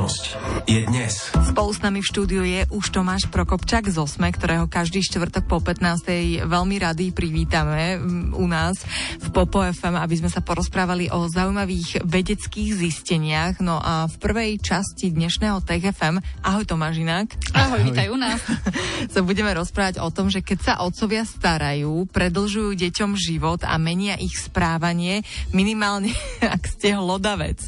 Budúcnosť je dnes. Spolu s nami v štúdiu je už Tomáš Prokopčak z Osme, ktorého každý štvrtok po 15. veľmi rady privítame mm, u nás v Popo FM, aby sme sa porozprávali o zaujímavých vedeckých zisteniach. No a v prvej časti dnešného Tech FM, ahoj Tomáš inak. Ahoj, vítaj u nás. sa budeme rozprávať o tom, že keď sa otcovia starajú, predlžujú deťom život a menia ich správanie, minimálne ak ste hlodavec.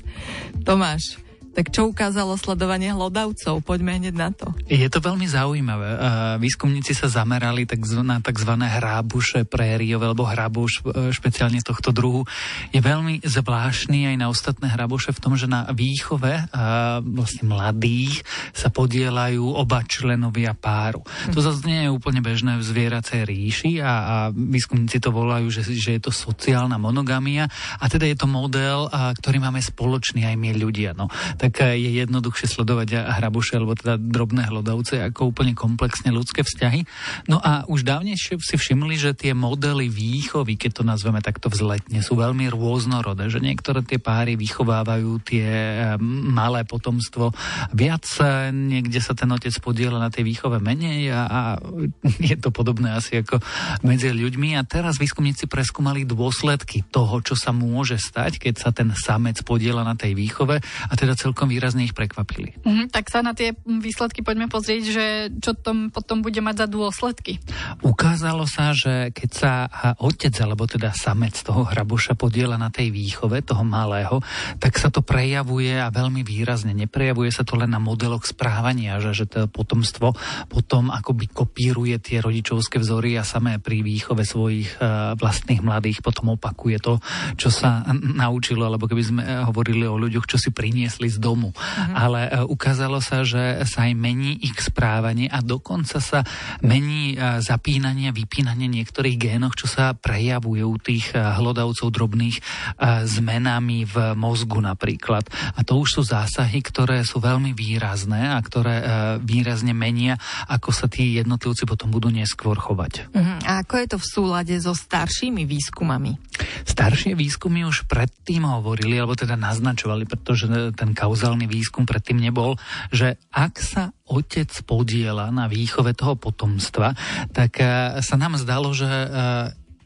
Tomáš, tak čo ukázalo sledovanie hlodavcov? Poďme hneď na to. Je to veľmi zaujímavé. Výskumníci sa zamerali na tzv. hrábuše prériové alebo hrábuš e, špeciálne tohto druhu. Je veľmi zvláštny aj na ostatné hrábuše v tom, že na výchove vlastne mladých sa podielajú oba členovia páru. To hm. zase nie je úplne bežné v zvieracej ríši a, a výskumníci to volajú, že, že je to sociálna monogamia a teda je to model, ktorý máme spoločný aj my ľudia. No tak je jednoduchšie sledovať hrabuše, alebo teda drobné hlodavce, ako úplne komplexne ľudské vzťahy. No a už dávnejšie si všimli, že tie modely výchovy, keď to nazveme takto vzletne, sú veľmi rôznorodé, že niektoré tie páry vychovávajú tie eh, malé potomstvo viac, niekde sa ten otec podiela na tej výchove menej a, a je to podobné asi ako medzi ľuďmi. A teraz výskumníci preskúmali dôsledky toho, čo sa môže stať, keď sa ten samec podiela na tej výchove a teda cel celkom výrazne ich prekvapili. Mm, tak sa na tie výsledky poďme pozrieť, že čo tom potom bude mať za dôsledky. Ukázalo sa, že keď sa otec, alebo teda samec toho hrabuša podiela na tej výchove toho malého, tak sa to prejavuje a veľmi výrazne. Neprejavuje sa to len na modeloch správania, že, že to potomstvo potom akoby kopíruje tie rodičovské vzory a samé pri výchove svojich uh, vlastných mladých potom opakuje to, čo sa naučilo, alebo keby sme hovorili o ľuďoch, čo si priniesli z domu. Uh-huh. Ale e, ukázalo sa, že sa aj mení ich správanie a dokonca sa mení e, zapínanie a vypínanie niektorých génoch, čo sa prejavuje u tých e, hlodavcov drobných zmenami v mozgu napríklad. A to už sú zásahy, ktoré sú veľmi výrazné a ktoré výrazne menia, ako sa tí jednotlivci potom budú neskôr chovať. Uh-huh. A ako je to v súlade so staršími výskumami? Staršie výskumy už predtým hovorili, alebo teda naznačovali, pretože ten kauzálny výskum predtým nebol, že ak sa otec podiela na výchove toho potomstva, tak eh, sa nám zdalo, že eh,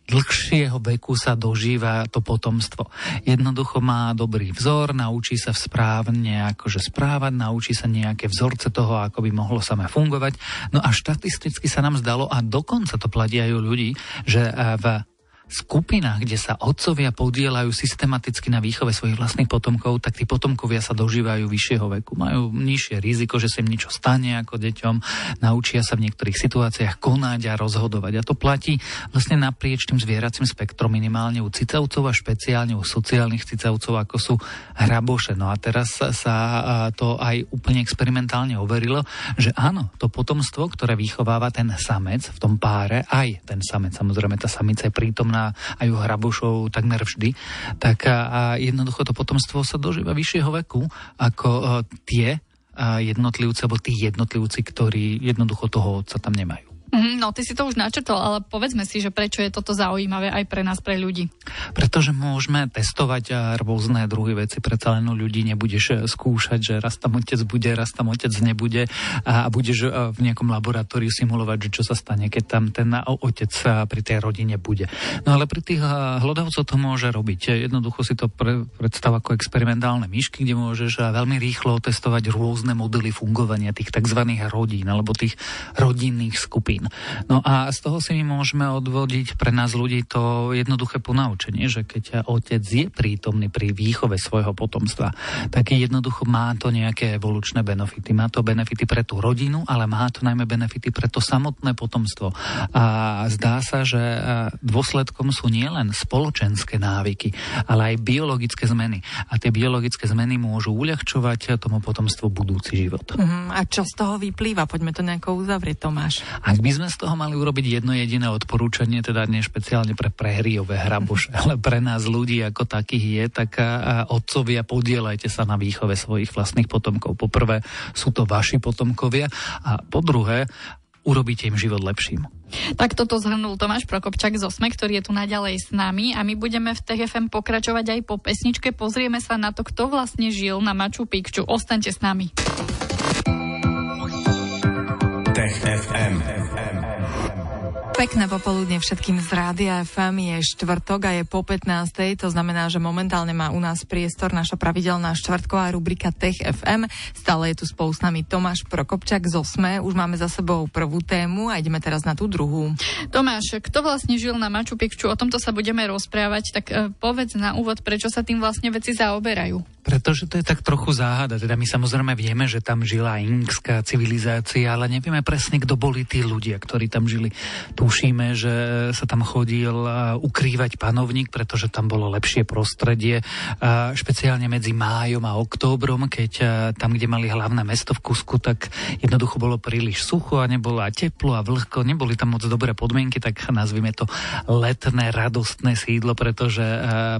dlhšieho veku sa dožíva to potomstvo. Jednoducho má dobrý vzor, naučí sa správne akože správať, naučí sa nejaké vzorce toho, ako by mohlo samé fungovať. No a štatisticky sa nám zdalo, a dokonca to platia aj ľudí, že eh, v skupinách, kde sa otcovia podielajú systematicky na výchove svojich vlastných potomkov, tak tí potomkovia sa dožívajú vyššieho veku. Majú nižšie riziko, že sa im niečo stane ako deťom, naučia sa v niektorých situáciách konať a rozhodovať. A to platí vlastne naprieč tým zvieracím spektrom minimálne u cicavcov a špeciálne u sociálnych cicavcov, ako sú hraboše. No a teraz sa to aj úplne experimentálne overilo, že áno, to potomstvo, ktoré vychováva ten samec v tom páre, aj ten samec, samozrejme tá samica je prítomná na aj u hrabušov takmer vždy, tak a, a jednoducho to potomstvo sa dožíva vyššieho veku ako a, tie a jednotlivci, alebo tí jednotlivci, ktorí jednoducho toho otca tam nemajú. No, ty si to už načrtol, ale povedzme si, že prečo je toto zaujímavé aj pre nás, pre ľudí. Pretože môžeme testovať rôzne druhy veci, predsa len ľudí nebudeš e, skúšať, že raz tam otec bude, raz tam otec nebude a budeš e, v nejakom laboratóriu simulovať, že čo sa stane, keď tam ten otec pri tej rodine bude. No ale pri tých hlodavcov to môže robiť. Jednoducho si to pre, predstav ako experimentálne myšky, kde môžeš veľmi rýchlo testovať rôzne modely fungovania tých tzv. rodín alebo tých rodinných skupín. No a z toho si my môžeme odvodiť pre nás ľudí to jednoduché ponaučenie, že keď otec je prítomný pri výchove svojho potomstva, tak jednoducho má to nejaké evolučné benefity. Má to benefity pre tú rodinu, ale má to najmä benefity pre to samotné potomstvo. A zdá sa, že dôsledkom sú nielen spoločenské návyky, ale aj biologické zmeny. A tie biologické zmeny môžu uľahčovať tomu potomstvu budúci život. Uh-huh. A čo z toho vyplýva? Poďme to nejako uzavrieť, Tomáš. Ak by sme z toho mali urobiť jedno jediné odporúčanie, teda nie špeciálne pre prehriové hrabuše, ale pre nás ľudí ako takých je, tak otcovia podielajte sa na výchove svojich vlastných potomkov. Poprvé sú to vaši potomkovia a po druhé urobíte im život lepším. Tak toto zhrnul Tomáš Prokopčak z Osme, ktorý je tu naďalej s nami a my budeme v TFM pokračovať aj po pesničke. Pozrieme sa na to, kto vlastne žil na Machu Picchu. Ostaňte s nami. Tech FM. Pekné popoludne všetkým z Rádia FM je štvrtok a je po 15. To znamená, že momentálne má u nás priestor naša pravidelná štvrtková rubrika Tech FM. Stále je tu spolu s nami Tomáš Prokopčak z Osme. Už máme za sebou prvú tému a ideme teraz na tú druhú. Tomáš, kto vlastne žil na Machu Picchu? O tomto sa budeme rozprávať. Tak e, povedz na úvod, prečo sa tým vlastne veci zaoberajú. Pretože to je tak trochu záhada. Teda my samozrejme vieme, že tam žila inkská civilizácia, ale nevieme presne, kto boli tí ľudia, ktorí tam žili. Tušíme, že sa tam chodil ukrývať panovník, pretože tam bolo lepšie prostredie, špeciálne medzi májom a októbrom, keď tam, kde mali hlavné mesto v Kusku, tak jednoducho bolo príliš sucho a nebolo a teplo a vlhko, neboli tam moc dobré podmienky, tak nazvime to letné radostné sídlo, pretože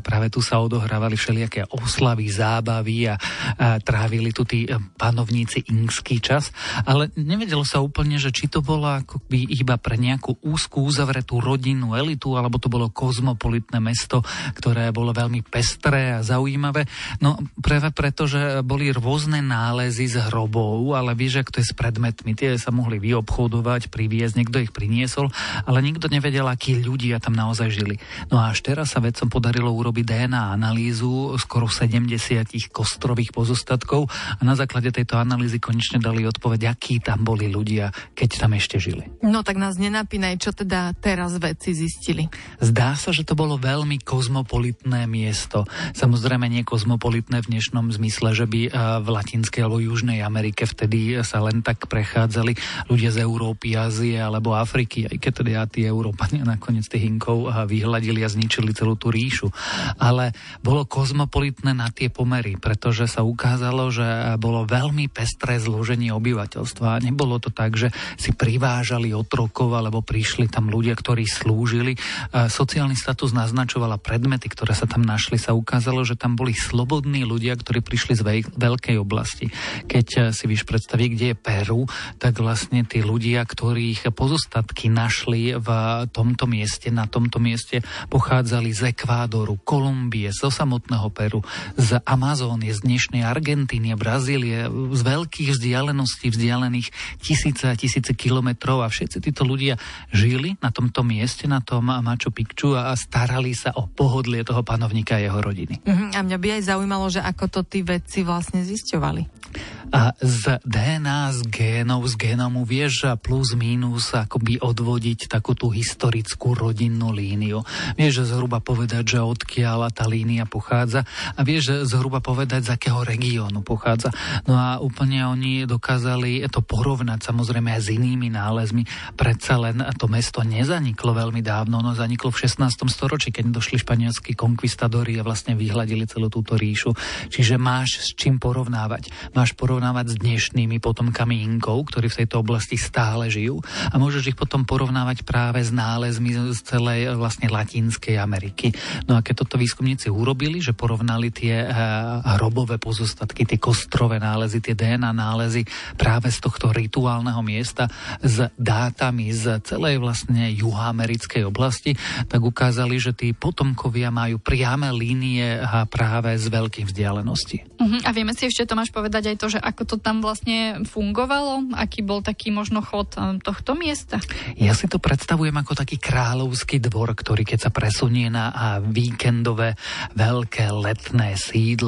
práve tu sa odohrávali všelijaké oslavy, zá zábavy a, a trávili tu tí e, panovníci ingský čas, ale nevedelo sa úplne, že či to bolo by iba pre nejakú úzkú uzavretú rodinnú elitu, alebo to bolo kozmopolitné mesto, ktoré bolo veľmi pestré a zaujímavé. No práve preto, že boli rôzne nálezy z hrobov, ale vieš, ak to je s predmetmi, tie sa mohli vyobchodovať, priviesť, niekto ich priniesol, ale nikto nevedel, akí ľudia tam naozaj žili. No a až teraz sa vedcom podarilo urobiť DNA analýzu skoro 70 tých kostrových pozostatkov a na základe tejto analýzy konečne dali odpoveď, akí tam boli ľudia, keď tam ešte žili. No tak nás nenapínaj, čo teda teraz vedci zistili. Zdá sa, že to bolo veľmi kozmopolitné miesto. Samozrejme nie kozmopolitné v dnešnom zmysle, že by eh, v Latinskej alebo Južnej Amerike vtedy sa len tak prechádzali ľudia z Európy, Ázie alebo Afriky, aj keď teda tí Európania nakoniec tých Inkov eh, vyhľadili a zničili celú tú ríšu. Ale bolo kozmopolitné na tie pomery pomery, pretože sa ukázalo, že bolo veľmi pestré zloženie obyvateľstva. Nebolo to tak, že si privážali otrokov alebo prišli tam ľudia, ktorí slúžili. Sociálny status naznačovala predmety, ktoré sa tam našli. Sa ukázalo, že tam boli slobodní ľudia, ktorí prišli z veľkej oblasti. Keď eh, si vieš predstaviť, kde je Peru, tak vlastne tí ľudia, ktorých pozostatky našli v tomto mieste, na tomto mieste, pochádzali z Ekvádoru, Kolumbie, zo samotného Peru, z Amazónie Amazónie, z dnešnej Argentíny a Brazílie, z veľkých vzdialeností, vzdialených tisíce a tisíce kilometrov a všetci títo ľudia žili na tomto mieste, na tom Machu Picchu a starali sa o pohodlie toho panovníka a jeho rodiny. Uh-huh. A mňa by aj zaujímalo, že ako to tí vedci vlastne zisťovali. A z DNA, z génov, z génomu vieš plus minus akoby odvodiť takú tú historickú rodinnú líniu. Vieš zhruba povedať, že odkiaľ tá línia pochádza a vieš zhruba treba povedať, z akého regiónu pochádza. No a úplne oni dokázali to porovnať samozrejme aj s inými nálezmi. Predsa len to mesto nezaniklo veľmi dávno, no zaniklo v 16. storočí, keď došli španielskí konkvistadori a vlastne vyhľadili celú túto ríšu. Čiže máš s čím porovnávať. Máš porovnávať s dnešnými potomkami Inkov, ktorí v tejto oblasti stále žijú a môžeš ich potom porovnávať práve s nálezmi z celej vlastne Latinskej Ameriky. No a keď toto výskumníci urobili, že porovnali tie eh, hrobové pozostatky, tie kostrové nálezy, tie DNA nálezy práve z tohto rituálneho miesta s dátami z celej vlastne juhoamerickej oblasti, tak ukázali, že tí potomkovia majú priame línie práve z veľkých vzdialeností. Uh-huh. A vieme si ešte, Tomáš, povedať aj to, že ako to tam vlastne fungovalo? Aký bol taký možno chod eh, tohto miesta? Ja si to predstavujem ako taký kráľovský dvor, ktorý keď sa presunie na víkendové veľké letné sídlo,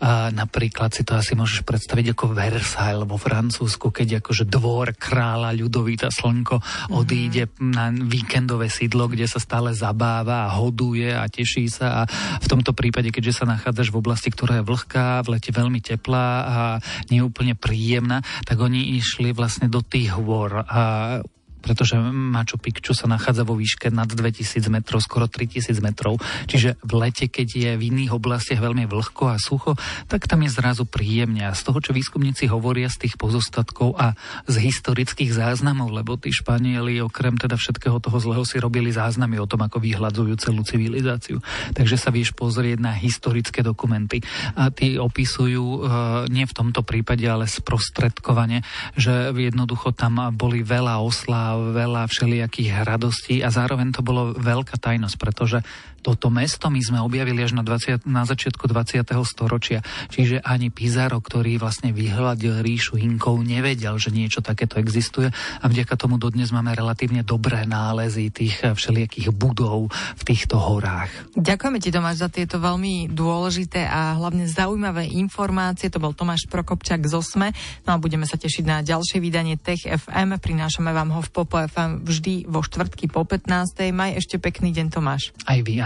a napríklad si to asi môžeš predstaviť ako Versailles vo Francúzsku, keď akože dvor kráľa ľudovita Slnko mm-hmm. odíde na víkendové sídlo, kde sa stále zabáva a hoduje a teší sa a v tomto prípade, keďže sa nachádzaš v oblasti, ktorá je vlhká, v lete veľmi teplá a neúplne príjemná, tak oni išli vlastne do tých hôr a pretože Machu Picchu sa nachádza vo výške nad 2000 metrov, skoro 3000 metrov. Čiže v lete, keď je v iných oblastiach veľmi vlhko a sucho, tak tam je zrazu príjemne. A z toho, čo výskumníci hovoria z tých pozostatkov a z historických záznamov, lebo tí Španieli okrem teda všetkého toho zlého si robili záznamy o tom, ako vyhľadzujú celú civilizáciu. Takže sa vieš pozrieť na historické dokumenty. A tí opisujú e, nie v tomto prípade, ale sprostredkovane, že jednoducho tam boli veľa oslá a veľa všelijakých radostí a zároveň to bolo veľká tajnosť, pretože toto mesto my sme objavili až na, 20, na začiatku 20. storočia, čiže ani Pizarro, ktorý vlastne vyhľadil ríšu Inkov, nevedel, že niečo takéto existuje a vďaka tomu dodnes máme relatívne dobré nálezy tých všelijakých budov v týchto horách. Ďakujeme ti Tomáš za tieto veľmi dôležité a hlavne zaujímavé informácie. To bol Tomáš Prokopčák z Osme. No a budeme sa tešiť na ďalšie vydanie Tech FM. Prinášame vám ho v Popo FM vždy vo štvrtky po 15. Maj ešte pekný deň Tomáš. Aj vy,